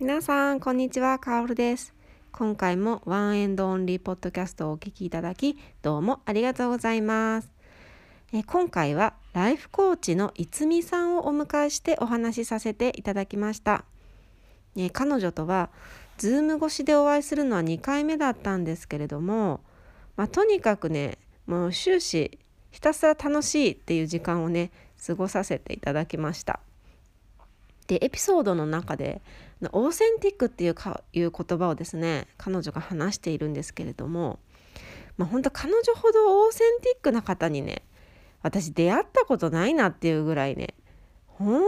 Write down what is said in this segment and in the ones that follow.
皆さんこんにちは。カオルです。今回もワンエンドオンリーポッドキャストをお聞きいただきどうもありがとうございます。え今回はライフコーチのいつみさんをお迎えしてお話しさせていただきました、え彼女とはズーム越しでお会いするのは2回目だったんですけれども、まあ、とにかくねもう終始ひたすら楽しいっていう時間をね過ごさせていただきました。でエピソードの中でオーセンティックっていうかいう言葉をですね彼女が話しているんですけれども、まあ、本当彼女ほどオーセンティックな方にね私出会ったことないなっていうぐらいね本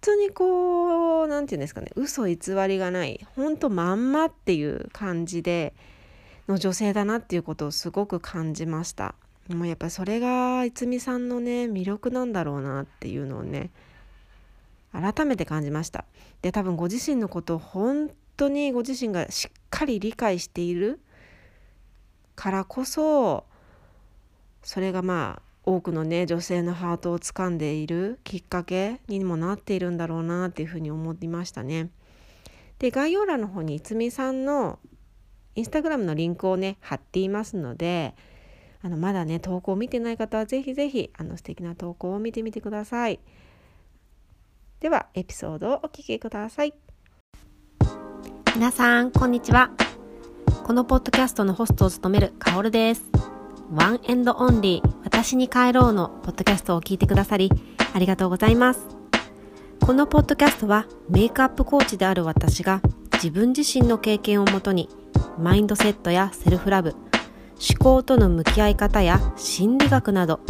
当にこう何て言うんですかね嘘偽りがない本当まんまっていう感じでの女性だなっていうことをすごく感じました。もうやっぱりそれがいつみさんのね魅力なんだろうなっていうのをね改めて感じましたで多分ご自身のことを本当にご自身がしっかり理解しているからこそそれがまあ多くのね女性のハートを掴んでいるきっかけにもなっているんだろうなっていうふうに思いましたね。で概要欄の方にいつみさんのインスタグラムのリンクをね貼っていますのであのまだね投稿を見てない方はぜひぜひあの素敵な投稿を見てみてください。ではエピソードをお聞きください。皆さんこんにちは。このポッドキャストのホストを務めるカオルです。ワンエンドオンリー私に帰ろうのポッドキャストを聞いてくださりありがとうございます。このポッドキャストはメイクアップコーチである私が自分自身の経験をもとにマインドセットやセルフラブ思考との向き合い方や心理学など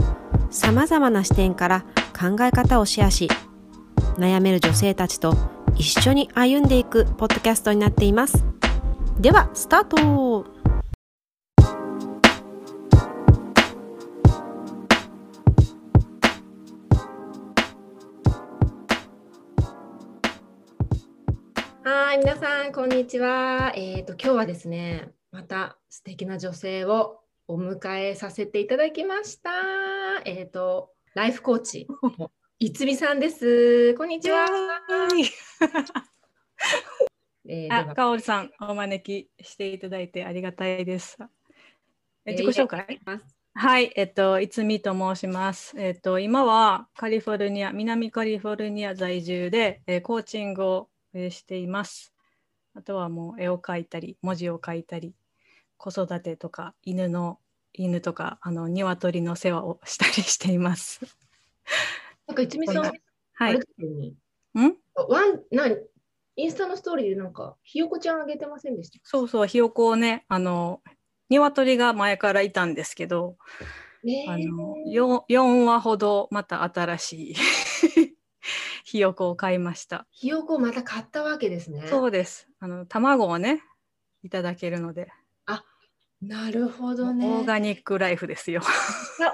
様々な視点から考え方をシェアし悩める女性たちと一緒に歩んでいくポッドキャストになっています。ではスタート。はい皆さんこんにちは。えっ、ー、と今日はですねまた素敵な女性をお迎えさせていただきました。えっ、ー、とライフコーチ いつみさんです。こんにちは。えー、あ、かおりさん、お招きしていただいてありがたいです。え自己紹介、えー、はい、えっと、いつみと申します。えっと、今はカリフォルニア、南カリフォルニア在住で、えー、コーチングを、えー、しています。あとはもう絵を描いたり、文字を書いたり、子育てとか、犬の、犬とか、あの、鶏の世話をしたりしています。なんか一味さん、はい。ん？ワンなインスタのストーリーでなんか、ひよこちゃんあげてませんでした？そうそう、ひよこをね、あの、鶏が前からいたんですけど、あの 4, 4話ほどまた新しい ひよこを買いました。ひよこをまた買ったわけですね。そうです。あの卵をね、いただけるので。あなるほどね。オーガニックライフですよ。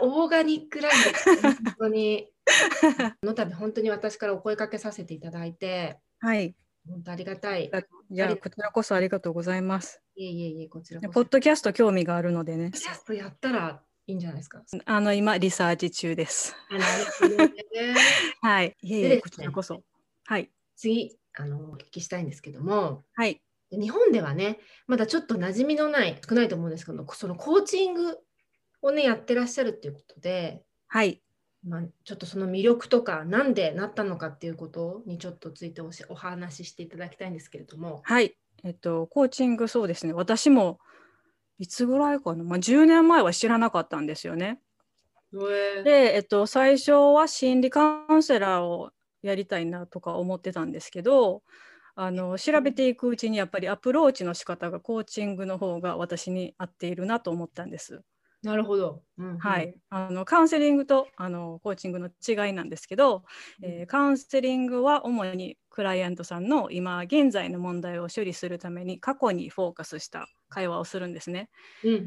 オーガニックライフ、本当に。この度本当に私からお声かけさせていただいて、はい。本当ありがたい。いや、こちらこそありがとうございます。いえいえいえ、こちらポッドキャスト興味があるのでね。ポッドキャストやったらいいんじゃないですか？あの、今、リサーチ中です。はい。いえいえ、こちらこそ。はい。次、あの、お聞きしたいんですけども、はい。日本ではね、まだちょっと馴染みのない、少ないと思うんですけど、そのコーチングをね、やってらっしゃるっていうことで、はい。まあ、ちょっとその魅力とか何でなったのかっていうことにちょっとついておしお話ししていただきたいんですけれども。はい、えっと、コーチングそうですね私もいつぐらいかな、まあ、10年前は知らなかったんですよね。で、えっと、最初は心理カウンセラーをやりたいなとか思ってたんですけどあの調べていくうちにやっぱりアプローチの仕方がコーチングの方が私に合っているなと思ったんです。なるほど、うんうん、はい、あのカウンセリングとあのコーチングの違いなんですけど、うん、えー、カウンセリングは主にクライアントさんの今現在の問題を処理するために過去にフォーカスした会話をするんですね。うんうん、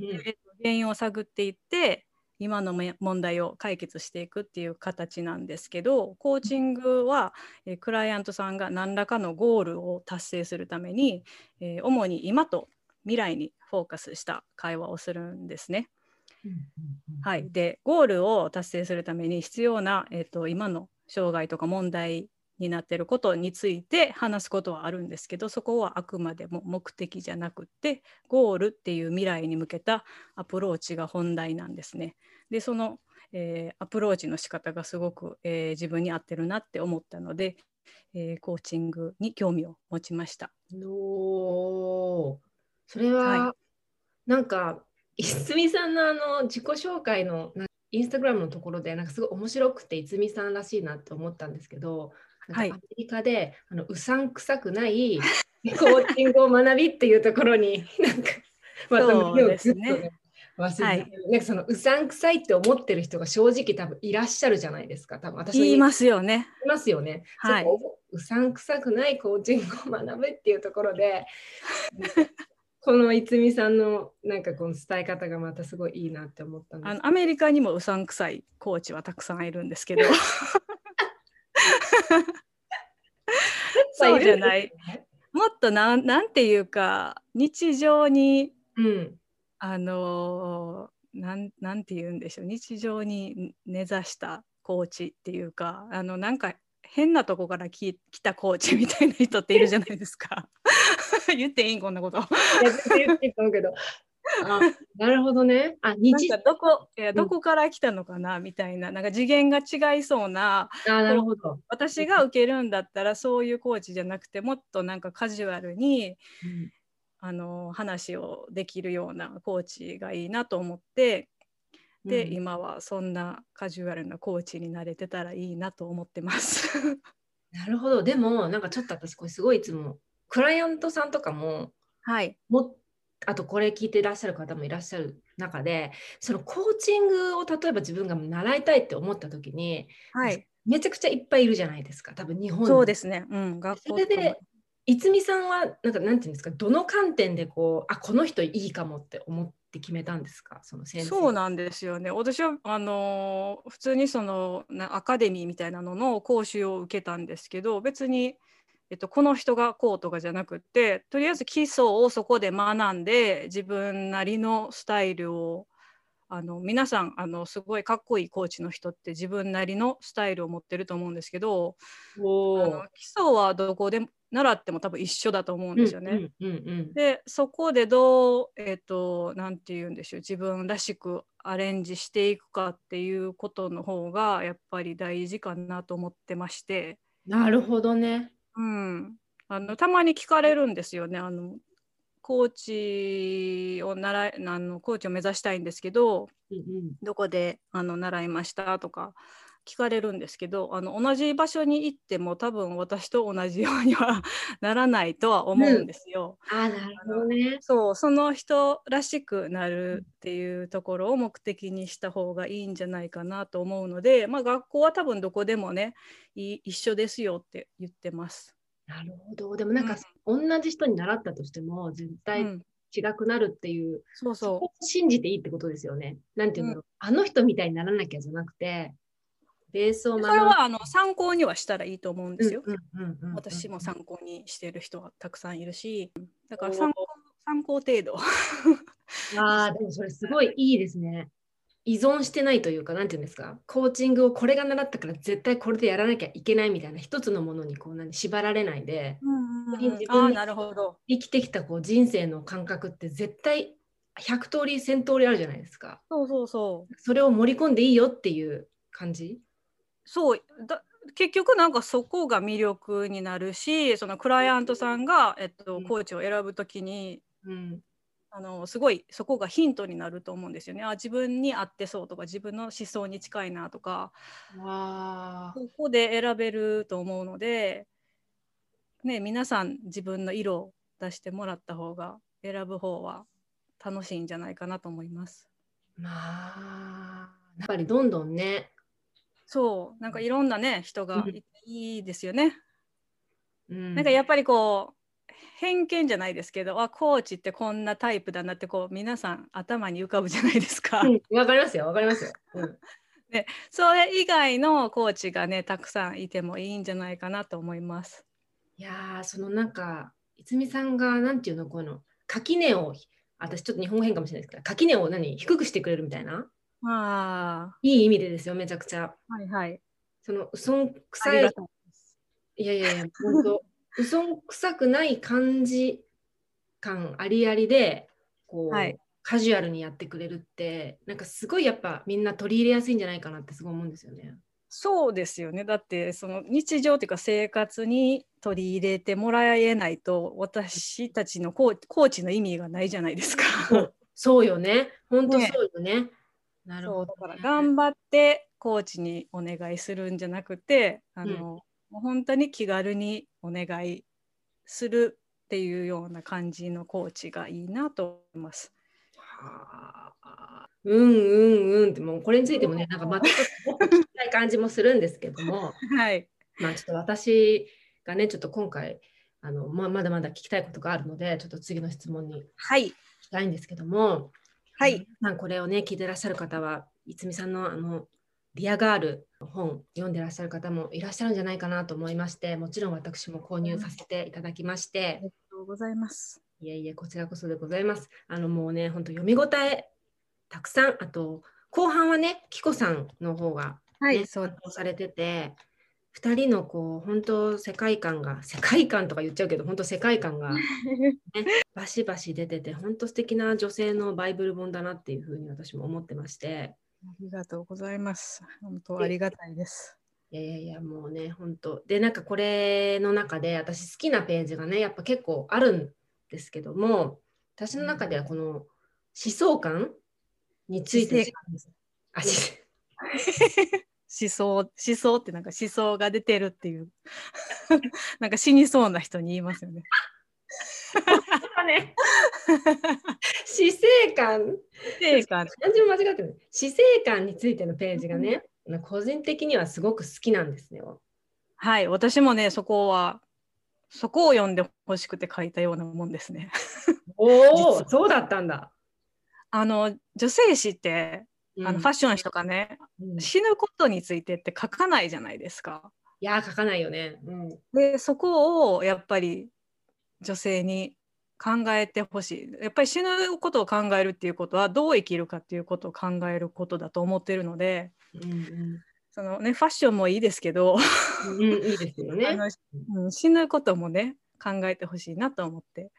原因を探っていって今の問題を解決していくっていう形なんですけどコーチングは、えー、クライアントさんが何らかのゴールを達成するために、えー、主に今と未来にフォーカスした会話をするんですね。はい、でゴールを達成するために必要な、えーと、今の障害とか問題になってることについて話すことはあるんですけどそこはあくまでも目的じゃなくってゴールっていう未来に向けたアプローチが本題なんですね。でその、えー、アプローチの仕方がすごく、えー、自分に合ってるなって思ったので、えー、コーチングに興味を持ちました。おそれは、はい、なんかいつみさんのあの自己紹介のインスタグラムのところでなんかすごい面白くていつみさんらしいなって思ったんですけどはい、アメリカであのうさんくさくないコーチングを学びっていうところになんかまた目をずっとね忘れはい、なんかそのうさんくさいって思ってる人が正直多分いらっしゃるじゃないですか。多分私言いますよね。いますよね。はい、うさんくさくないコーチングを学ぶっていうところで、このいつみさんのなんかこの伝え方がまたすごいいいなって思ったんですあのアメリカにもうさんくさいコーチはたくさんいるんですけど。そうじゃない。もっとなんなんていうか日常に、うん、あのなんなんて言うんでしょう日常に根ざしたコーチっていうかあのなんか変なとこから来たコーチみたいな人っているじゃないですか。言っていいんこんなこと。言っていいと思うけど。あ なるほどね。あ日なんかどこいやどこから来たのかな、みたいな。なんか次元が違いそうな。あなるほど。私が受けるんだったらそういうコーチじゃなくてもっとなんかカジュアルに、うん、あの話をできるようなコーチがいいなと思ってで、うん、今はそんなカジュアルなコーチになれてたらいいなと思ってます。なるほど。でもなんかちょっと私これすごいいつもクライアントさんとかも、はい、もあとこれ聞いていらっしゃる方もいらっしゃる中でそのコーチングを例えば自分が習いたいって思った時に、はい、めちゃくちゃいっぱいいるじゃないですか多分日本そうですね、うん、学校それでいつみさんはなんかなんていうんですかどの観点でこうあこの人いいかもって思って決めたんですかその先生。そうなんですよね。私はあの普通にそのアカデミーみたいなのの講習を受けたんですけど別にえっと、この人がこうとかじゃなくってとりあえず基礎をそこで学んで自分なりのスタイルをあの皆さんあのすごいかっこいいコーチの人って自分なりのスタイルを持ってると思うんですけどあの基礎はどこで習っても多分一緒だと思うんですよね。でそこでどうえっ、ー、と何て言うんでしょう自分らしくアレンジしていくかっていうことの方がやっぱり大事かなと思ってまして。なるほどね。うん、あのたまに聞かれるんですよね。あのコーチを習いあのコーチを目指したいんですけど、うんうん、どこであの習いましたとか聞かれるんですけどあの同じ場所に行っても多分私と同じようには ならないとは思うんですよ。うん、あなるほどね。そうその人らしくなるっていうところを目的にした方がいいんじゃないかなと思うので、まあ、学校は多分どこでもね一緒ですよって言ってます。なるほど。でもなんか、うん、同じ人に習ったとしても絶対違くなるっていう、うん、そうそう信じていいってことですよね。なんていうんだろう、うん、あの人みたいにならなきゃじゃなくて、ベースを。それはあの参考にはしたらいいと思うんですよ。私も参考にしてる人はたくさんいるし、だから参考参考程度。ああ、でもそれすごいいいですね。依存してないというか、なんていうんですか、コーチングをこれが習ったから絶対これでやらなきゃいけないみたいな一つのものにこう何縛られないで、自分で生きてきたこう人生の感覚って絶対100通り1000通りあるじゃないですか。そうそうそう。それを盛り込んでいいよっていう感じ？そうだ結局なんかそこが魅力になるしそのクライアントさんが、えっと、コーチを選ぶときに、うん、あのすごいそこがヒントになると思うんですよね。あ自分に合ってそうとか自分の思想に近いなとか。ここで選べると思うので、ね、皆さん自分の色を出してもらった方が選ぶ方は楽しいんじゃないかなと思います。まあやっぱりどんどんねそうなんかいろんなね人がいいですよね。うん、なんかやっぱりこう偏見じゃないですけどあコーチってこんなタイプだなってこう皆さん頭に浮かぶじゃないですか。わ、うん、かりますよわかりますよ。うん、で それ以外のコーチがねたくさんいてもいいんじゃないかなと思います。いやそのなんか泉さんがなんていうのこの垣根を私ちょっと日本語変かもしれないですけど垣根を何低くしてくれるみたいなあいい意味でですよめちゃくちゃ。はいはい。そのうそんくさいいやいやいや、本当、嘘くさくない感じ感ありありで、こう、はいカジュアルにやってくれるって、なんかすごいやっぱみんな取り入れやすいんじゃないかなってすごい思うんですよね。そうですよね。だってその日常というか生活に取り入れてもらえないと私たちのコーコーチの意味がないじゃないですか。そうそうよね。本当ねそうよね。なるそうだほど、ね。から頑張ってコーチにお願いするんじゃなくてあの、うんもう本当に気軽にお願いするっていうような感じのコーチがいいなと思います。はあうんうんうんってもうこれについてもねなんかまたもっと聞きたい感じもするんですけども はい。まあちょっと私がねちょっと今回あの、まあ、まだまだ聞きたいことがあるのでちょっと次の質問にはい。聞きたいんですけどもはい。皆さんこれをね聞いてらっしゃる方はいつみさんのあのリアガールの本読んでらっしゃる方もいらっしゃるんじゃないかなと思いましてもちろん私も購入させていただきまして。ありがとうございます。いえいえ、こちらこそでございます。あのもうね、本当読み応えたくさん、あと後半はね、キコさんの方が、ねはい、そうされてて、2人のこう本当世界観が、世界観とか言っちゃうけど、本当世界観が、ね、バシバシ出てて、本当素敵な女性のバイブル本だなっていうふうに私も思ってまして、ありがとうございます。本当ありがたいです。いやいやいや、もうね、本当。で、なんかこれの中で私好きなページがね、やっぱ結構あるんですけども、私の中ではこの思想観について 思想思想ってなんか思想が出てるっていう なんか死にそうな人に言いますよね。ね、死生観、ていうか漢字も間違ってる。死生観についてのページがね、個人的にはすごく好きなんですよ。はい私もねそこはそこを読んでほしくて書いたようなもんですね。お 実お、はそうだったんだ。あの女性誌ってあのファッション誌とかね、うんい死ぬことについてって書かないじゃないですか。やー、書かないよね。うんでそこをやっぱり女性に考えてほしいやっぱり死ぬことを考えるっていうことはどう生きるかっていうことを考えることだと思ってるのでうんその、ね、ファッションもいいですけど、うん、うん、いいですよあね。の うん死ぬこともね考えてほしいなと思って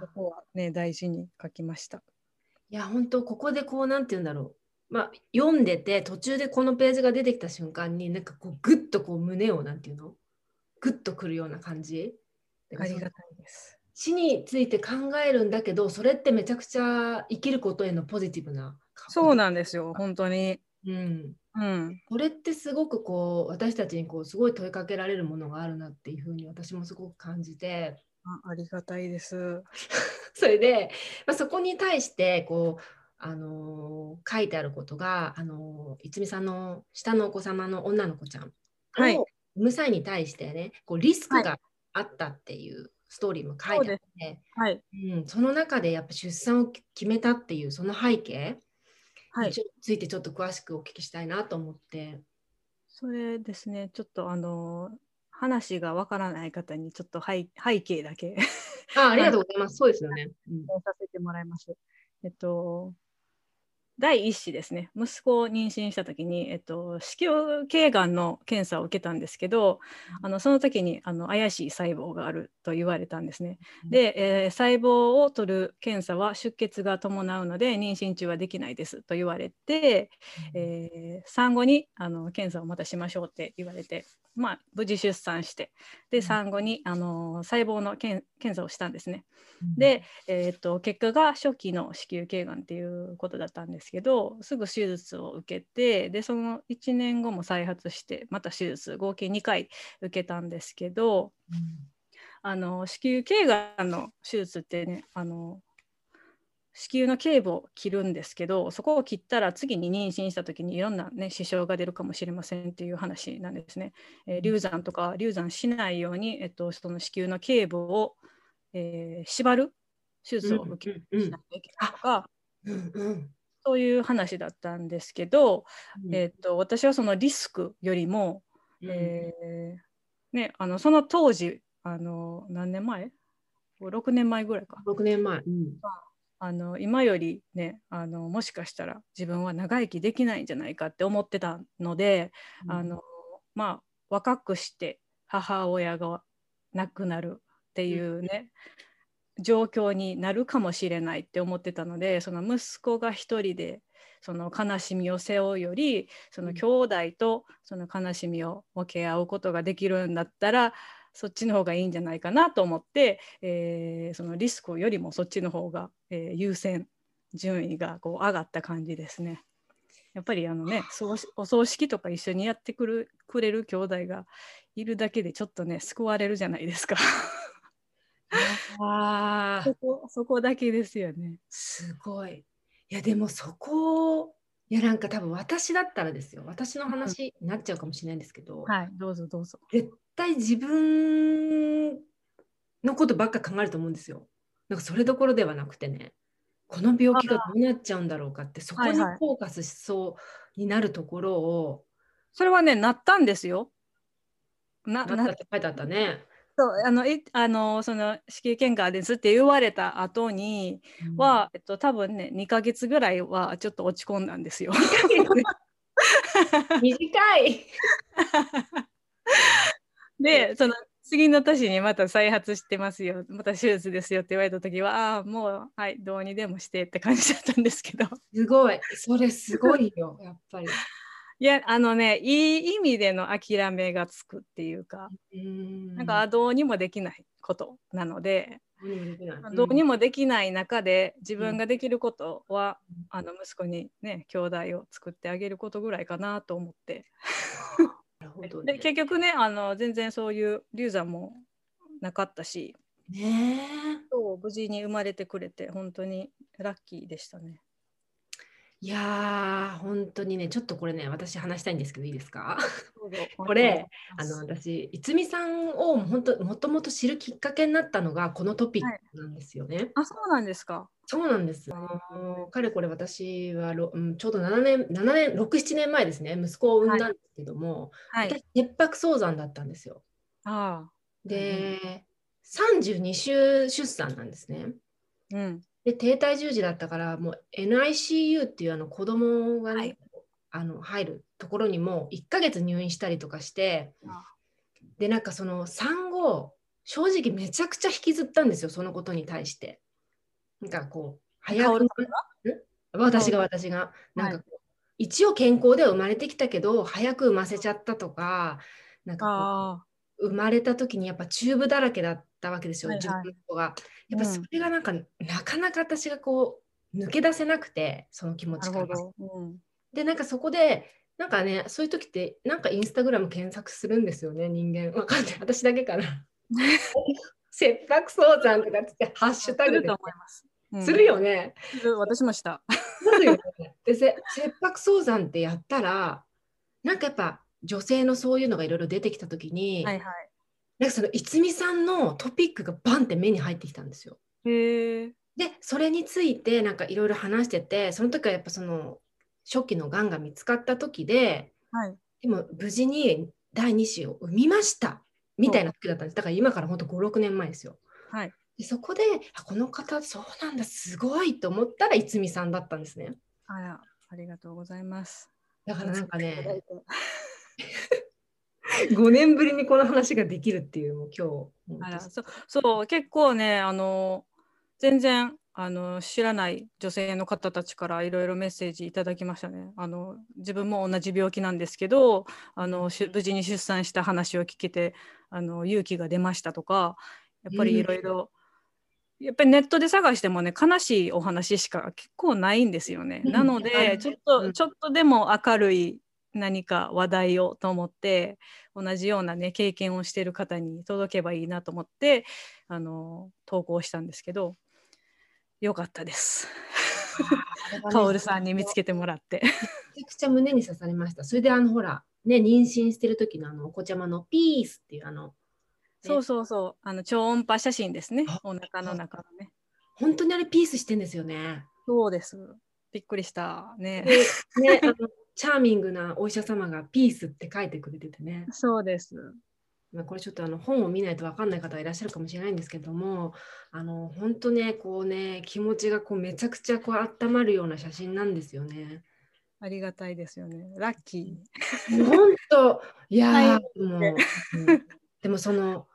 そこはね大事に書きました。いや本当ここでこうなんて言うんだろう、まあ、読んでて途中でこのページが出てきた瞬間になんかこうグッとこう胸をなんていうの？グッとくるような感じ？ありがたいです。死について考えるんだけどそれってめちゃくちゃ生きることへのポジティブなそうなんですよ本当に。うん、うん、これってすごくこう私たちにこうすごい問いかけられるものがあるなっていうふうに私もすごく感じてあありがたいです。それで、まあ、そこに対してこう、あのー書いてあることが、あのー、いつみさんの下のお子様の女の子ちゃんはいを産む際に対してねこうリスクがあったっていうストーリーも書いてあって、はい、うん、その中でやっぱ出産を決めたっていうその背景はいについてちょっと詳しくお聞きしたいなと思って。それですね、ちょっとあの話がわからない方にちょっと背背景だけあありがとうございます。そうですよね。うんさせてもらいます。えっと、第一子ですね、息子を妊娠した時に、えっと、子宮頸がんの検査を受けたんですけど、あのその時にあの怪しい細胞があると言われたんですね。で、えー細胞を取る検査は出血が伴うので妊娠中はできないですと言われて、えー産後にあの検査をまたしましょうって言われて、まあ、無事出産してで産後にあの細胞の検検査をしたんですね。で、えー、と結果が初期の子宮頸がんっていうことだったんですけどすぐ手術を受けてでその1年後も再発してまた手術合計2回受けたんですけどあの子宮頸がんの手術ってねあの子宮の頸部を切るんですけどそこを切ったら次に妊娠した時にいろんな、ね、支障が出るかもしれませんっていう話なんですね。えー流産とか流産しないように、えっと、その子宮の頸部を、えー縛る手術を受けしなきゃいけないとか、うんうんそういう話だったんですけど、うんえっと私はそのリスクよりも、うんえーね、あのその当時あの何年前 ?6 年前ぐらいか。6年前。うんあの今よりねあのもしかしたら自分は長生きできないんじゃないかって思ってたので、あのまあ若くして母親が亡くなるっていうね、うん、状況になるかもしれないって思ってたのでその息子が一人でその悲しみを背負うよりその兄弟とその悲しみを分け合うことができるんだったらそっちの方がいいんじゃないかなと思って、えー、そのリスクよりもそっちの方が、えー、優先順位がこう上がった感じですね。やっぱりあのねお葬式とか一緒にやってくるくれる兄弟がいるだけでちょっとね救われるじゃないですか。あそこそこだけですよね。すごい。いやでもそこいやなんか多分私だったらですよ私の話になっちゃうかもしれないんですけど、うん、はいどうぞどうぞ絶対自分のことばっか考えると思うんですよなんかそれどころではなくてねこの病気がどうなっちゃうんだろうかってそこにフォーカスしそうになるところを、はいはい、それはねなったんですよ。ななったって書いてあったね。そうあのいあのその子宮頸がんですって言われた後には、うん、えっと、多分ね2ヶ月ぐらいはちょっと落ち込んだんですよ。短い。でその次の年にまた再発してますよまた手術ですよって言われた時はああもうはいどうにでもしてって感じだったんですけど。すごい。それすごいよやっぱり。いやあのねいい意味での諦めがつくっていうかなんかどうにもできないことなのでどうにもできない。中で自分ができることは、うん、あの息子にね兄弟を作ってあげることぐらいかなと思って。ほどね、で結局ねあの全然そういう流産もなかったし、ね、そう無事に生まれてくれて本当にラッキーでしたね。いやー、本当にね、ちょっとこれね、私話したいんですけど、いいですか？これ、あの私、いつみさんを本当、もともと知るきっかけになったのが、このトピックなんですよね。はい、あ、そうなんですか。そうなんです。あのかれこれ私は、うん、ちょうど7年、7年、6、7年前ですね、息子を産んだんですけども、はい、私、切迫早産だったんですよ。あで、うん、32週出産なんですね。うん、で低体重児だったからもう NICU っていうあの子供がね、はい、あの入るところにも1ヶ月入院したりとかしてでなんかその産後正直めちゃくちゃ引きずったんですよそのことに対して。なんかこう早く私が私が。なんか、はい、一応健康では生まれてきたけど早く産ませちゃったとかなんか生まれた時にやっぱチューブだらけだったわけですよ、はいはい、自分の子が。やっぱそれがなんか、うん、なかなか私がこう抜け出せなくてその気持ちから。うん、でなんかそこでなんかねそういう時ってなんかインスタグラム検索するんですよね人間。わかんない私だけかな。切迫早産とかってハッシュタグで。するよね。私もした。ね。で切迫早産ってやったらなんかやっぱ女性のそういうのがいろいろ出てきた時に、はいはい、なんかそのいつみさんのトピックがバンって目に入ってきたんですよ。へでそれについてなんかいろいろ話しててその時はやっぱその初期のがんが見つかった時で、はい、でも無事に第2子を産みましたみたいな時だったんですだから今からほんと56年前ですよ。はい、でそこであこの方そうなんだすごいと思ったらいつみさんだったんですね。あらありがとうございます。だからなんかね 5年ぶりにこの話ができるっていうもう今日あそそう結構ねあの全然あの知らない女性の方たちからいろいろメッセージいただきましたね。あの自分も同じ病気なんですけどあの無事に出産した話を聞けてあの勇気が出ましたとかやっぱりいろいろ、やっぱりネットで探してもね悲しいお話しか結構ないんですよね。なのでちょっとちょっとでも明るい何か話題をと思って同じようなね経験をしている方に届けばいいなと思ってあの投稿したんですけどよかったです。カオルさんに見つけてもらって。めちゃくちゃ胸に刺されました。それであのほらね妊娠してる時のあのお子ちゃまのピースっていうあの、そうそうそうあの超音波写真ですねお腹の中のね。本当にあれピースしてんですよね。そうです。びっくりしたね。ねあのチャーミングなお医者様がピースって書いてくれててね。そうです。まあ、これちょっとあの本を見ないと分かんない方いらっしゃるかもしれないんですけどもあの本当ねこうね気持ちがこうめちゃくちゃこう温まるような写真なんですよね。ありがたいですよね。ラッキ本当いやー、はいもう、うんでもその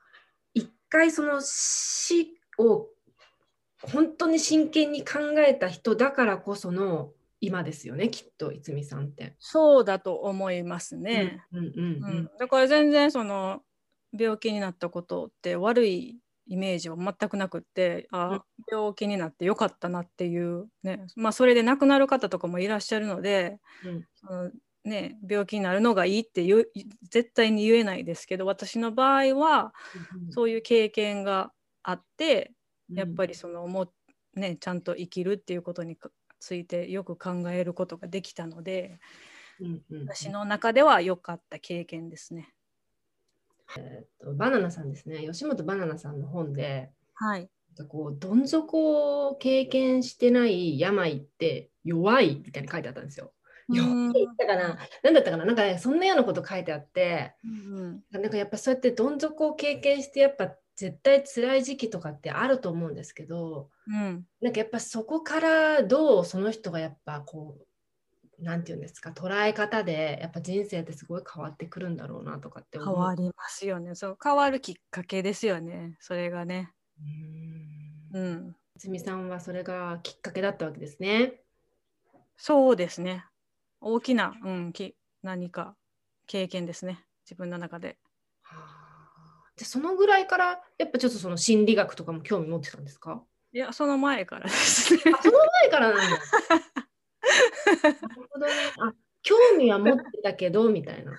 一回その死を本当に真剣に考えた人だからこその今ですよねきっと逸美さんって。そうだと思いますね。うんうんううん。ん、だから全然その病気になったことって悪いイメージは全くなくってあ、病気になってよかったなっていうね。まあそれで亡くなる方とかもいらっしゃるので、うん。そのね、病気になるのがいいって絶対に言えないですけど私の場合はうんそういう経験があってうん。やっぱりそのもうねちゃんと生きるっていうことについてよく考えることができたのでうんうんうん。私の中では良かった経験ですね。えっとバナナさんですね。吉本バナナさんの本ではい、こうどん底を経験してない病って弱いみたいに書いてあったんですよ。何だったかな？なんかねそんなようなこと書いてあってうん。なんかやっぱそうやってどん底を経験してやっぱ絶対辛い時期とかってあると思うんですけどうんなんかやっぱそこからどうその人がやっぱこうなんていうんですか捉え方でやっぱ人生ってすごい変わってくるんだろうなとかって。変わりますよね。そう変わるきっかけですよね。それがね。ううんん。つみさんはそれがきっかけだったわけですね。そうですね。大きな、うん、き何か経験ですね。自分の中で。はあでそのぐらいからやっぱちょっとその心理学とかも興味持ってたんですか？いや、その前からですね。あその前からなんだ。なるほどね。あ興味は持ってたけどみたいな。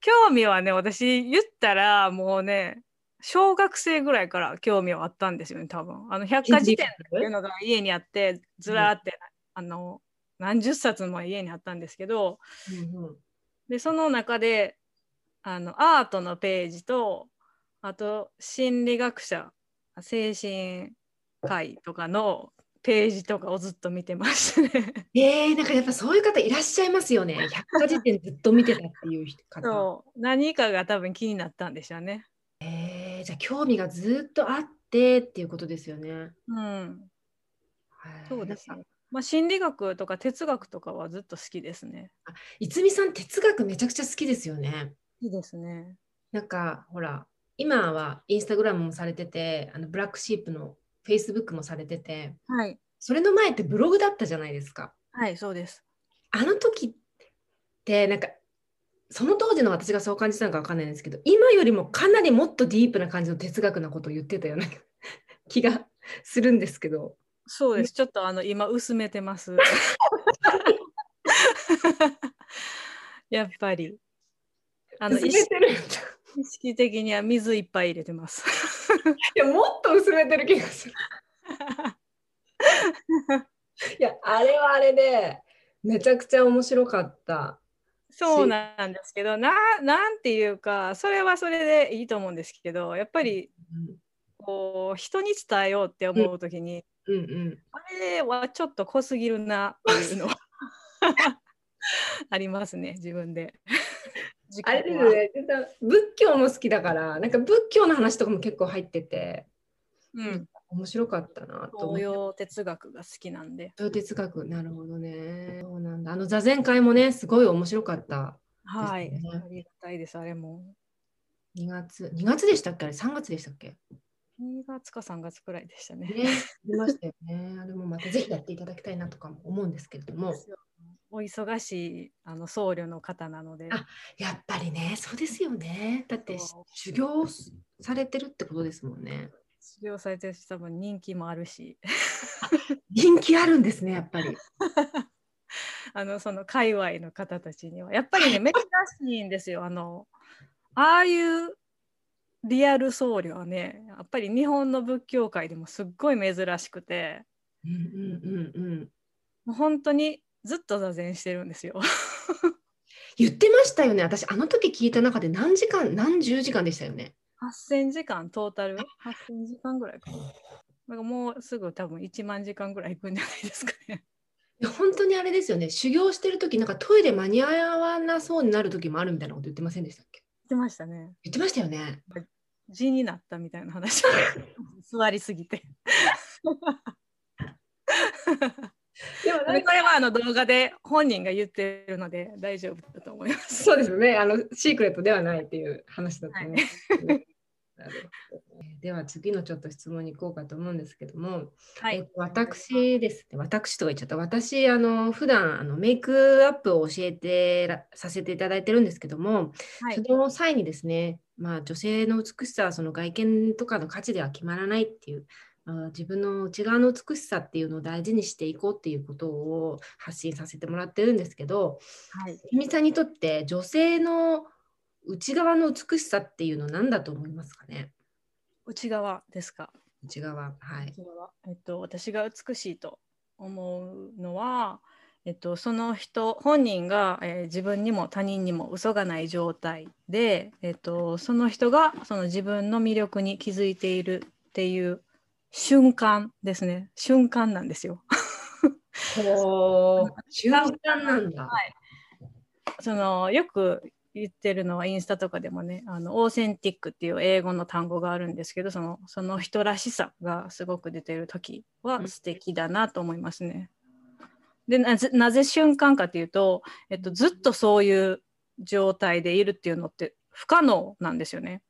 興味はね、私言ったらもうね、小学生ぐらいから興味はあったんですよね、多分。あの百科事典っていうのが家にあって、ずらーって、あの、何十冊も家にあったんですけど、うんうんでその中であのアートのページとあと心理学者精神科医とかのページとかをずっと見てましたね。えー、なんかやっぱそういう方いらっしゃいますよね。百科事典ずっと見てたっていう方。そう何かが多分気になったんでしょうね。えー、じゃあ興味がずっとあってっていうことですよね。うん、はいそうですね。まあ、心理学とか哲学とかはずっと好きですね。いつみさん哲学めちゃくちゃ好きですよね。いいですね。なんかほら今はインスタグラムもされててあのブラックシープのフェイスブックもされててはい。それの前ってブログだったじゃないですか。はい、そうです。あの時ってなんかその当時の私がそう感じたのかわかんないんですけど今よりもかなりもっとディープな感じの哲学なことを言ってたような 気がするんですけどそうです。ちょっとあの今薄めてます。やっぱり。あの薄めてる意識的には水いっぱい入れてます。いやもっと薄めてる気がする。いやあれはあれでめちゃくちゃ面白かった。そうなんですけどななんていうかそれはそれでいいと思うんですけどやっぱりこう人に伝えようって思う時に、うんうん。あれはちょっと濃すぎるなっていうのは ありますね自分で。自あれですね。仏教も好きだからなんか仏教の話とかも結構入っててうん、面白かったなと東洋哲学が好きなんで。東洋哲学なるほどね。そうなんだ。あの座禅会もねすごい面白かった。はい、ありがたいですあれも。2月2月でしたっけ？あれ3月でしたっけ？2月か3月くらいでしたね。ね出ましたよねあれもまたぜひやっていただきたいなとかも思うんですけれどもお忙しいあの僧侶の方なので。あやっぱりねそうですよね。だって修行されてるってことですもんね。修行されてるし多分人気もあるし。人気あるんですねやっぱり。あのその界隈の方たちには。やっぱりね珍しいんですよ。あのああいうリアル僧侶はねやっぱり日本の仏教界でもすっごい珍しくて。うんうんうんうん。もう本当にずっと座禅してるんですよ。言ってましたよね私あの時聞いた中で何時間何十時間でしたよね8000時間トータル？8000時間ぐらいかな。なんかもうすぐ多分1万時間ぐらいいくんじゃないですかね。いや本当にあれですよね修行してる時なんかトイレ間に合わなそうになる時もあるみたいなこと言ってませんでしたっけ？言ってましたね。言ってましたよね字になったみたいな話座りすぎて。でもこれはあの動画で本人が言ってるので大丈夫だと思います。そうですよね。あのシークレットではないっていう話だと思います。なるほどでは次のちょっと質問に行こうかと思うんですけども、はいえっと、私ですね、私とか言っちゃった。私、あの普段あのメイクアップを教えてらさせていただいてるんですけども、はいその際にですね、まあ、女性の美しさはその外見とかの価値では決まらないっていう、まあ、自分の内側の美しさっていうのを大事にしていこうっていうことを発信させてもらってるんですけど、はいひみさんにとって女性の内側の美しさっていうのは何だと思いますかね？内側ですか？内側。はい。内側えっと、私が美しいと思うのは、えっと、その人本人が、えー自分にも他人にも嘘がない状態で、えっと、その人がその自分の魅力に気づいているっていう瞬間ですね瞬間なんですよ。瞬間なんだ。はいそのよく言ってるのはインスタとかでもねあのオーセンティックっていう英語の単語があるんですけどそのその人らしさがすごく出てる時は素敵だなと思いますね。でなぜなぜ瞬間かというと、えっと、ずっとそういう状態でいるっていうのって不可能なんですよね。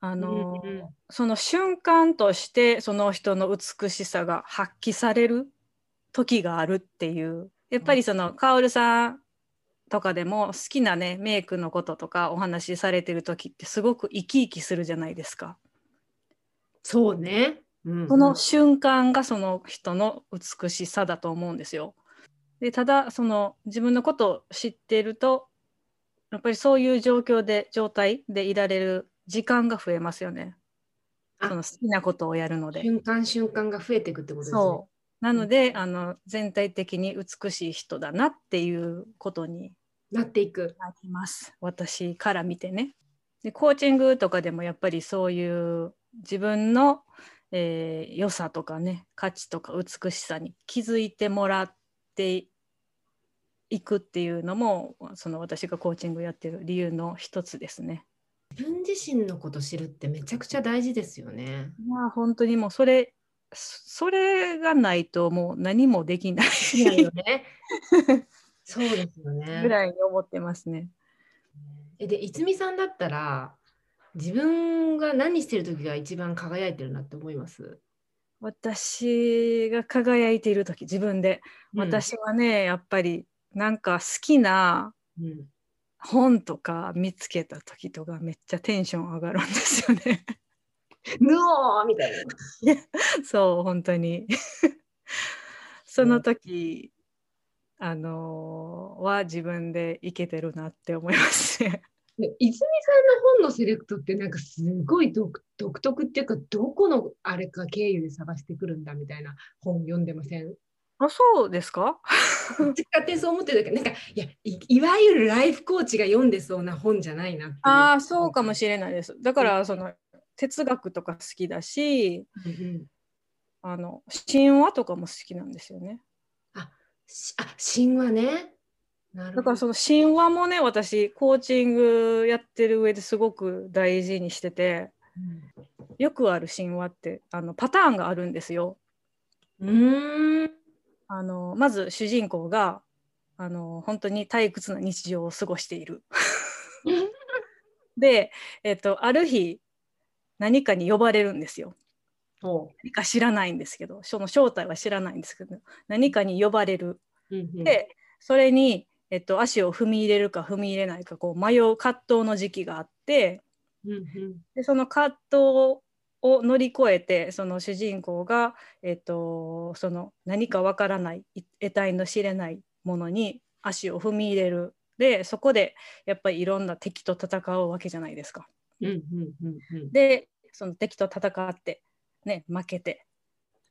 あの、うんうんその瞬間としてその人の美しさが発揮される時があるっていうやっぱりそのカオルさんとかでも好きなねメイクのこととかお話しされてる時ってすごく生き生きするじゃないですか。そうね。うんうんその瞬間がその人の美しさだと思うんですよ。でただその自分のことを知っているとやっぱりそういう状況で状態でいられる時間が増えますよね。あその好きなことをやるので。瞬間瞬間が増えていくってことですね。そうなので、あの全体的に美しい人だなっていうことになっていく。なります私から見てね。でコーチングとかでもやっぱりそういう自分の、えー良さとかね価値とか美しさに気づいてもらっていくっていうのもその私がコーチングやってる理由の一つですね。自分自身のこと知るってめちゃくちゃ大事ですよね。まあ本当にもうそれそそれがないともう何もできないいやよね。そうですよね。ぐらいに思ってますね。えで、いつみさんだったら、自分が何してる時が一番輝いてるなって思います？私が輝いている時自分で、私はねやっぱりなんか好きなうん、本とか見つけた時とかめっちゃテンション上がるんですよね。ぬおーみたいな。そう本当にその時、あのーは自分でいけてるなって思いますね。で泉さんの本のセレクトってなんかすごい独独特っていうかどこのあれか経由で探してくるんだみたいな本読んでません？あそうですか？勝手にそう思ってるけ。どなんかいやいいわゆるライフコーチが読んでそうな本じゃないなああそうかもしれないです。だからその哲学とか好きだしうんうん。あの神話とかも好きなんですよね。しあ神話ね。だからその神話もね私コーチングやってる上ですごく大事にしててよくある神話ってあのパターンがあるんですよ。うーんあのまず主人公があの本当に退屈な日常を過ごしている。で、えっと、ある日何かに呼ばれるんですよ。ほ何か知らないんですけどその正体は知らないんですけど何かに呼ばれる。でそれに、えっと、足を踏み入れるか踏み入れないかこう迷う葛藤の時期があってでその葛藤を乗り越えてその主人公が、えっと、その何かわからないい得体の知れないものに足を踏み入れる。でそこでやっぱりいろんな敵と戦うわけじゃないですか。うんうんうんうん。でその敵と戦って、ね、負けて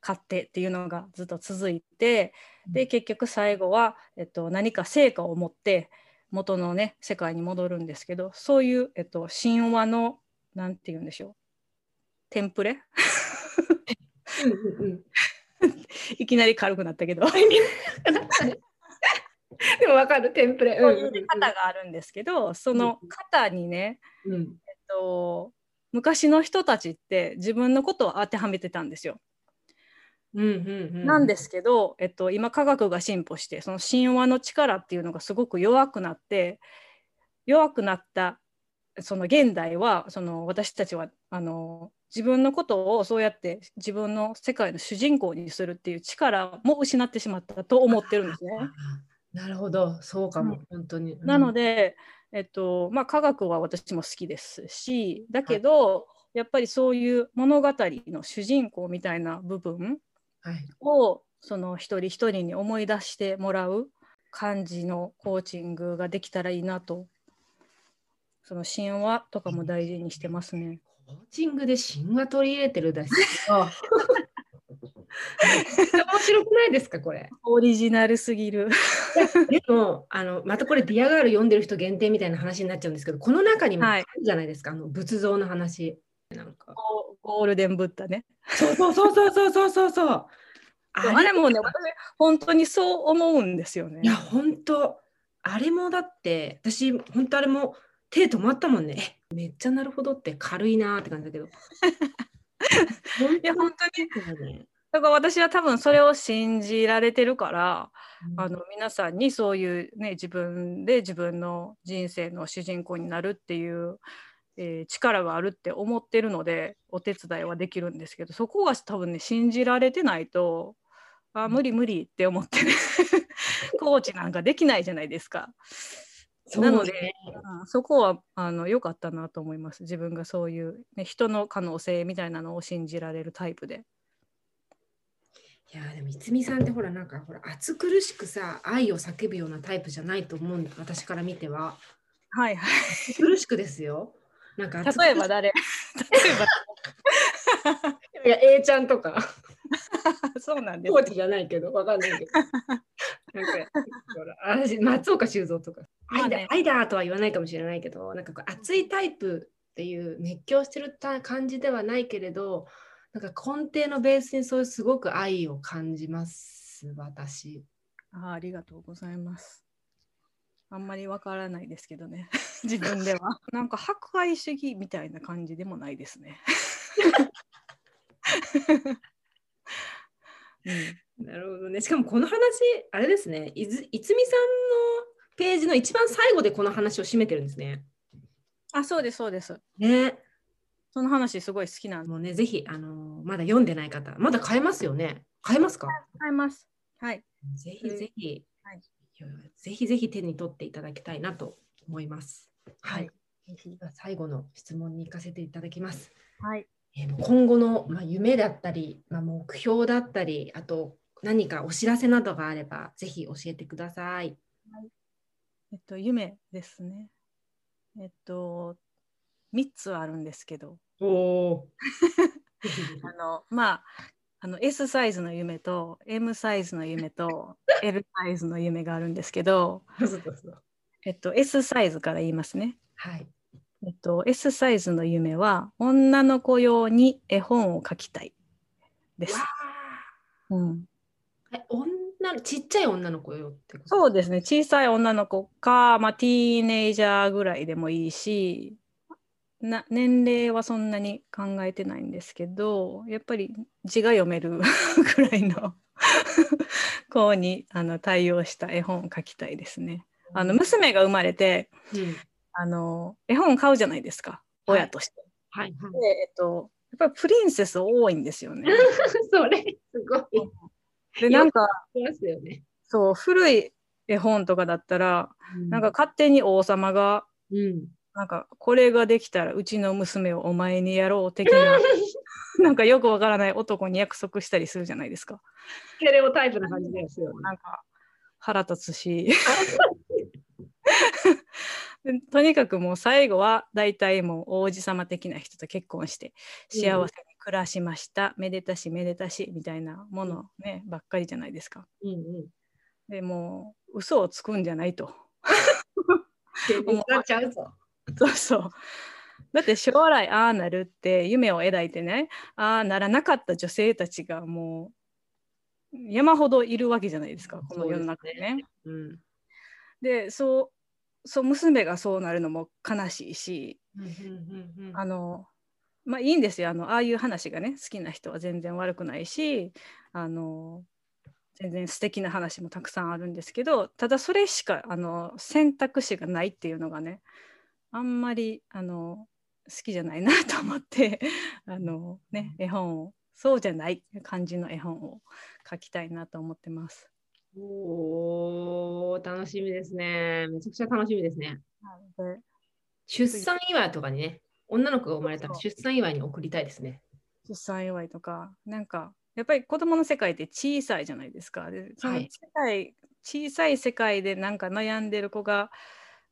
勝ってっていうのがずっと続いてで結局最後は、えっと、何か成果を持って元のね世界に戻るんですけどそういう、えっと、神話のなんて言うんでしょうテンプレ？うんいきなり軽くなったけど。でもわかるテンプレ。そういうね型があるんですけどその型にね、うん。うん。えっと、昔の人たちって自分のことを当てはめてたんですよ。うんうんうん、なんですけど、えっと、今科学が進歩してその神話の力っていうのがすごく弱くなって弱くなったその現代はその私たちはあの自分のことをそうやって自分の世界の主人公にするっていう力も失ってしまったと思ってるんですね。なるほど、そうかも、うん。本当に。なので、えっとまあ、科学は私も好きですしだけど、やっぱりそういう物語の主人公みたいな部分うん、はい、をその一人一人に思い出してもらう感じのコーチングができたらいいなと。その神話とかも大事にしてますね。コーチングで神話取り入れてるだし。面白くないですかこれ？オリジナルすぎる。でもあのまたこれ「ディアガール」読んでる人限定みたいな話になっちゃうんですけどこの中にもあるじゃないですか、はい、あの仏像の話。なんか。ゴールデンブッダね。そうそうそうそうそうそうそう。あれもね私本当にそう思うんですよね。いや本当。あれもだって私本当あれも手止まったもんね。えめっちゃなるほどって軽いなーって感じだけど。いや本当に。だから私は多分それを信じられてるから、あの皆さんにそういうね自分で自分の人生の主人公になるっていう、えー力があるって思ってるのでお手伝いはできるんですけどそこが多分ね信じられてないとあ無理無理って思ってね コーチなんかできないじゃないですか。なのでねうんそこはあの良かったなと思います。自分がそういう、ね、人の可能性みたいなのを信じられるタイプで。いやーでも逸美さんってほらなんかほら暑苦しくさ愛を叫ぶようなタイプじゃないと思うんだ私から見ては。はいはい、暑苦しくですよ。なんか例えば誰？例えば。いや A ちゃんとか。そうなんです。コーチじゃないけどわかんないけどなんか松岡修造とかまあね愛だ愛だとは言わないかもしれないけどなんかこう熱いタイプっていう熱狂してるた感じではないけれどなんか根底のベースにそういうすごく愛を感じます私あありがとうございます。あんまりわからないですけどね、自分では。なんか博愛主義みたいな感じでもないですね。うん、なるほどね。しかもこの話、あれですね、いずいつみさんのページの一番最後でこの話を締めてるんですね。あ、そうです、そうです。ね。その話すごい好きなんで。もうね、ぜひ、あのーまだ読んでない方、まだ買えますよね。買えますか？買います。はい。ぜひぜひ、はいぜひぜひ手に取っていただきたいなと思います。はい。は最後の質問に行かせていただきます。はい。えー今後の、まあ、夢だったり、まあ、目標だったり、あと何かお知らせなどがあれば、ぜひ教えてください。えっと、夢ですね。えっと、3つあるんですけど、おお。あの、まあ、あの S サイズの夢と M サイズの夢と L サイズの夢があるんですけど、えっと、S サイズから言いますね。はい。えっと、S サイズの夢は女の子用に絵本を描きたいですわ。うん、女のちっちゃい女の子よってこと？そうですね。小さい女の子か、まあ、ティーネイジャーぐらいでもいいしな年齢はそんなに考えてないんですけどやっぱり字が読める ぐらいの 子にあの対応した絵本を描きたいですね。あの娘が生まれてうん。あの絵本買うじゃないですか親として。はいはい。で、えっと、やっぱりプリンセス多いんですよね。それすごいで、なんか、ますよね。そう、古い絵本とかだったら、なんか勝手に王様が、うん。なんか、これができたらうちの娘をお前にやろう的な、なんかよくわからない男に約束したりするじゃないですか。ステレオタイプな感じですよね。なんか、腹立つし。でとにかくもう最後は大体もう王子様的な人と結婚して幸せに暮らしました、めでたしめでたしみたいなものね、ばっかりじゃないですか。うんうん。でもう嘘をつくんじゃないと。現実になっちゃうぞ。そうそう。だって将来ああなるって夢を描いてねああならなかった女性たちがもう山ほどいるわけじゃないですかこの世の中にね。うん。でそうそう娘がそうなるのも悲しいしあのまあいいんですよあのああいう話がね好きな人は全然悪くないしあの全然素敵な話もたくさんあるんですけどただそれしかあの選択肢がないっていうのがねあんまりあの好きじゃないなと思って あの、ね、絵本をそうじゃない感じの絵本を描きたいなと思ってます。おー、楽しみですね。めちゃくちゃ楽しみですね。で出産祝いとかにね、女の子が生まれたら出産祝いに送りたいですね。出産祝いとかなんかやっぱり子供の世界って小さいじゃないですか。でそのはい世界、小さい世界でなんか悩んでる子が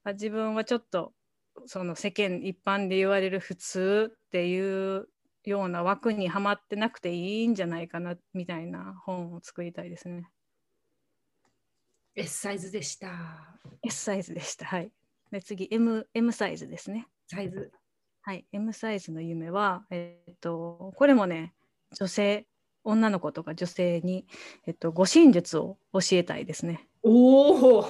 あ自分はちょっとその世間一般で言われる普通っていうような枠にはまってなくていいんじゃないかなみたいな本を作りたいですね。S サイズでした。S サイズでした。はい。で次 M, M サイズですね。サイズ。はい、M サイズの夢は、えっと、これもね、女性、女の子とか女性に、えっと、護身術を教えたいですね。おお。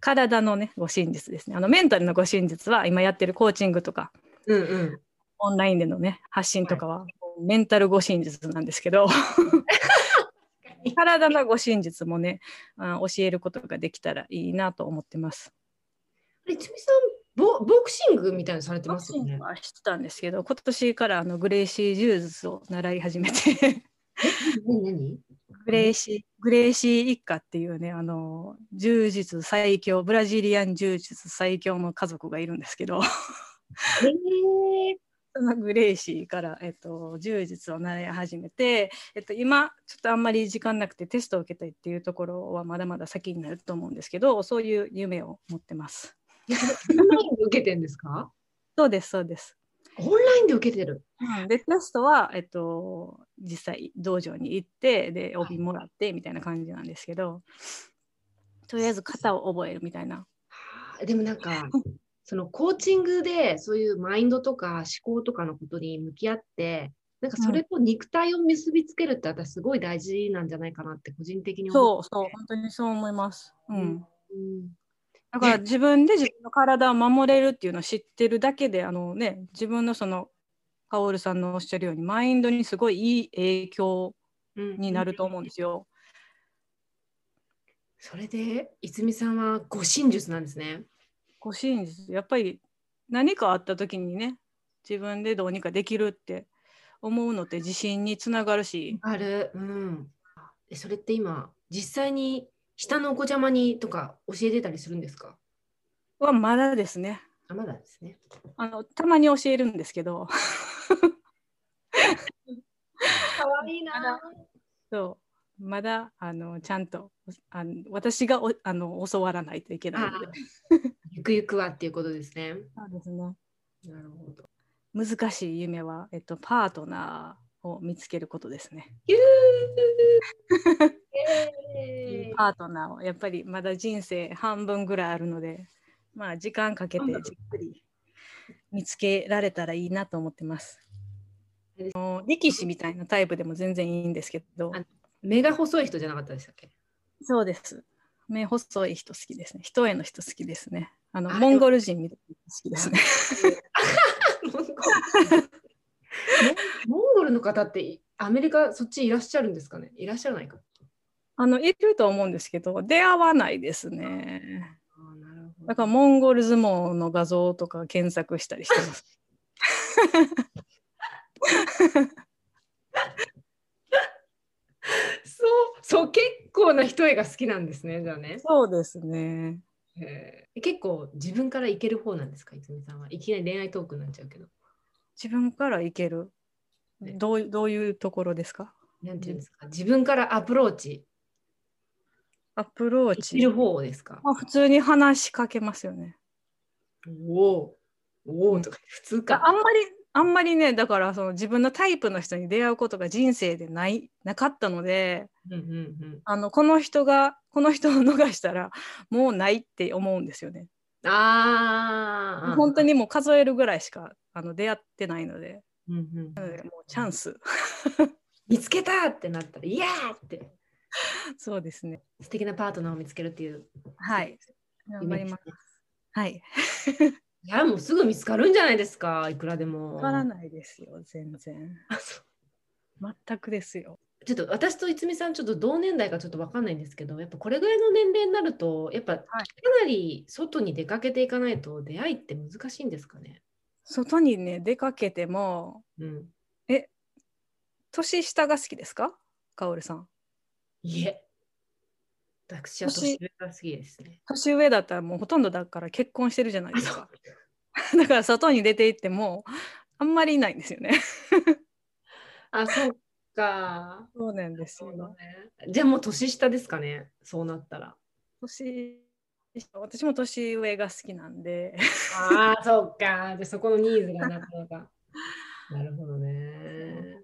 体のね、護身術ですね。あのメンタルの護身術は、今やってるコーチングとか、うんうん。オンラインでのね、発信とかは、メンタル護身術なんですけど、体の護身術もね、あ教えることができたらいいなと思ってます。あれ、いつみさんボ、ボクシングみたいなのされてますよね。はしてたんですけど、今年からあのグレイシー柔術を習い始めて、グレイシー、グレイシー一家っていうね、あの、柔術最強、ブラジリアン柔術最強の家族がいるんですけど、えー、そのグレイシーから、えっと、柔術を習い始めて、えっと、今、ちょっとあんまり時間なくてテストを受けたいっていうところはまだまだ先になると思うんですけど、そういう夢を持ってます。オンラインで受けてるんですか？そうです、そうです。オンラインで受けてる。うんで、テストは、えっと、実際道場に行って、で、帯もらってみたいな感じなんですけど、とりあえず型を覚えるみたいな。はあでもなんか、そのコーチングでそういうマインドとか思考とかのことに向き合って、なんかそれと肉体を結びつけるって私すごい大事なんじゃないかなって個人的に思そうそう、本当にそう思います。うん。うん。うんだから自分で自分の体を守れるっていうのを知ってるだけで、あのね、自分のその、カオルさんのおっしゃるように、マインドにすごいいい影響うんになると思うんですよ。それで、いつみさんは護身術なんですね。ご真実、やっぱり何かあった時にね、自分でどうにかできるって思うのって自信につながるし、ある。うん。えそれって今、実際に下のお子ちゃまにとか教えてたりするんですか？はまだですね。あ、まだですね。あのたまに教えるんですけど、かわいいな。そうまだあのちゃんとあの私がおあの教わらないといけないので。ゆくゆくはっていうことですね。そうですね。なるほど。難しい夢は、えっと、パートナーを見つけることですね。パートナーをやっぱりまだ人生半分ぐらいあるので、まあ時間かけてじっくり見つけられたらいいなと思ってます。力士みたいなタイプでも全然いいんですけど、あ目が細い人じゃなかったでしたっけ？そうです。目細い人好きですね。人への人好きですね。あのあモンゴル人みたいな人好きですね。モンゴルの方ってアメリカそっちいらっしゃるんですかね？いらっしゃらないかあのいると思うんですけど、出会わないですね。だからモンゴル相撲の画像とか検索したりしてます。そうそう結構な人絵が好きなんですねじゃあねそうですね。結構自分からいける方なんですかいつみさんは？いきなり恋愛トークになっちゃうけど自分からいける？ねどういうどういうところですか？なんていうんですか自分からアプローチアプローチ。いける方ですか？まあ、普通に話しかけますよね。おおおおとか普通あかあんまりあんまりねだからその自分のタイプの人に出会うことが人生でないなかったのでうんうんうん。あのこの人がこの人を逃したらもうないって思うんですよね。ああ本当にもう数えるぐらいしかあの出会ってないので。うんうん。なのでもうチャンス。見つけたってなったらイエーって そうですね素敵なパートナーを見つけるっていうはい頑張りますす。はい いや、もうすぐ見つかるんじゃないですか、いくらでも。わからないですよ、全然。全くですよ。ちょっと私といつみさん、ちょっと同年代かちょっと分かんないんですけど、やっぱこれぐらいの年齢になると、やっぱかなり外に出かけていかないと出会いって難しいんですかね。外にね、出かけても、うん、年下が好きですか？カオルさん。いえ。私は年上が好きですね。年上だったらもうほとんどだから結婚してるじゃないですか。だから外に出て行ってもあんまりいないんですよね。あ、そうか。そうなんですよ。ね。じゃあもう年下ですかね、そうなったら。年私も年上が好きなんで、ああ、そうか。じゃあそこのニーズがなかなか。なるほどね。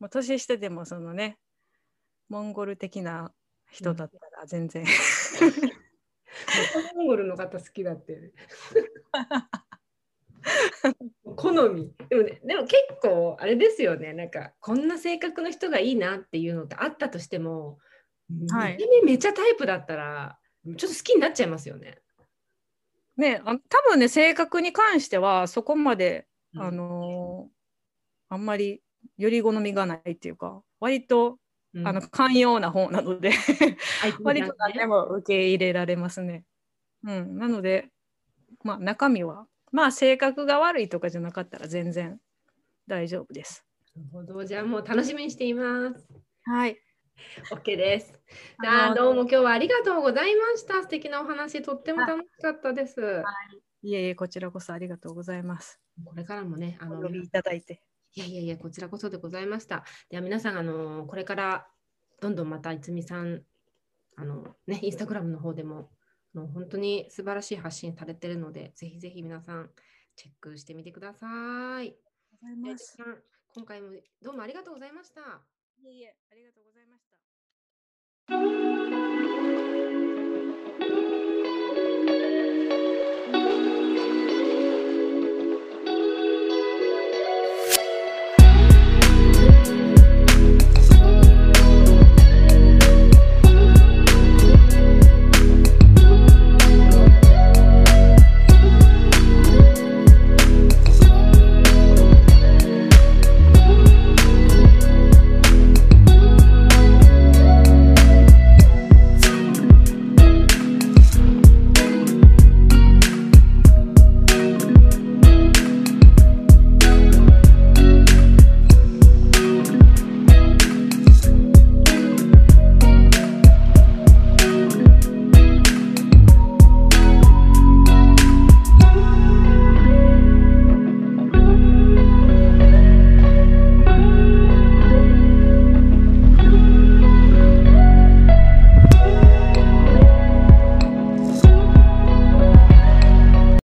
もう年下でもそのね、モンゴル的な人だったら全然。モンゴルの方好きだって。好みでも,、ね、でも結構あれですよねなんかこんな性格の人がいいなっていうのってあったとしても、はいめっちゃタイプだったらちょっと好きになっちゃいますよね。ね、あ多分ね、性格に関してはそこまで、うんあのーあんまりより好みがないっていうか、割と、うんあの寛容な方なので、割にと何でも受け入れられますね。うん、なので、まあ、中身は、まあ、性格が悪いとかじゃなかったら全然大丈夫です。なるほどじゃあもう楽しみにしています。はい。OK です。じゃあどうも今日はありがとうございました。素敵なお話とっても楽しかったです。いえいえ、こちらこそありがとうございます。これからもねあのお呼びいただいて。いやいやいや、こちらこそでございました。では皆さん、あのこれからどんどんまたいつみさん、あのね、インスタグラムの方でも、あの本当に素晴らしい発信されてるので、ぜひぜひ皆さん、チェックしてみてください。ありがとうございではます。今回もどうもありがとうございました。いえいえ、ありがとうございました。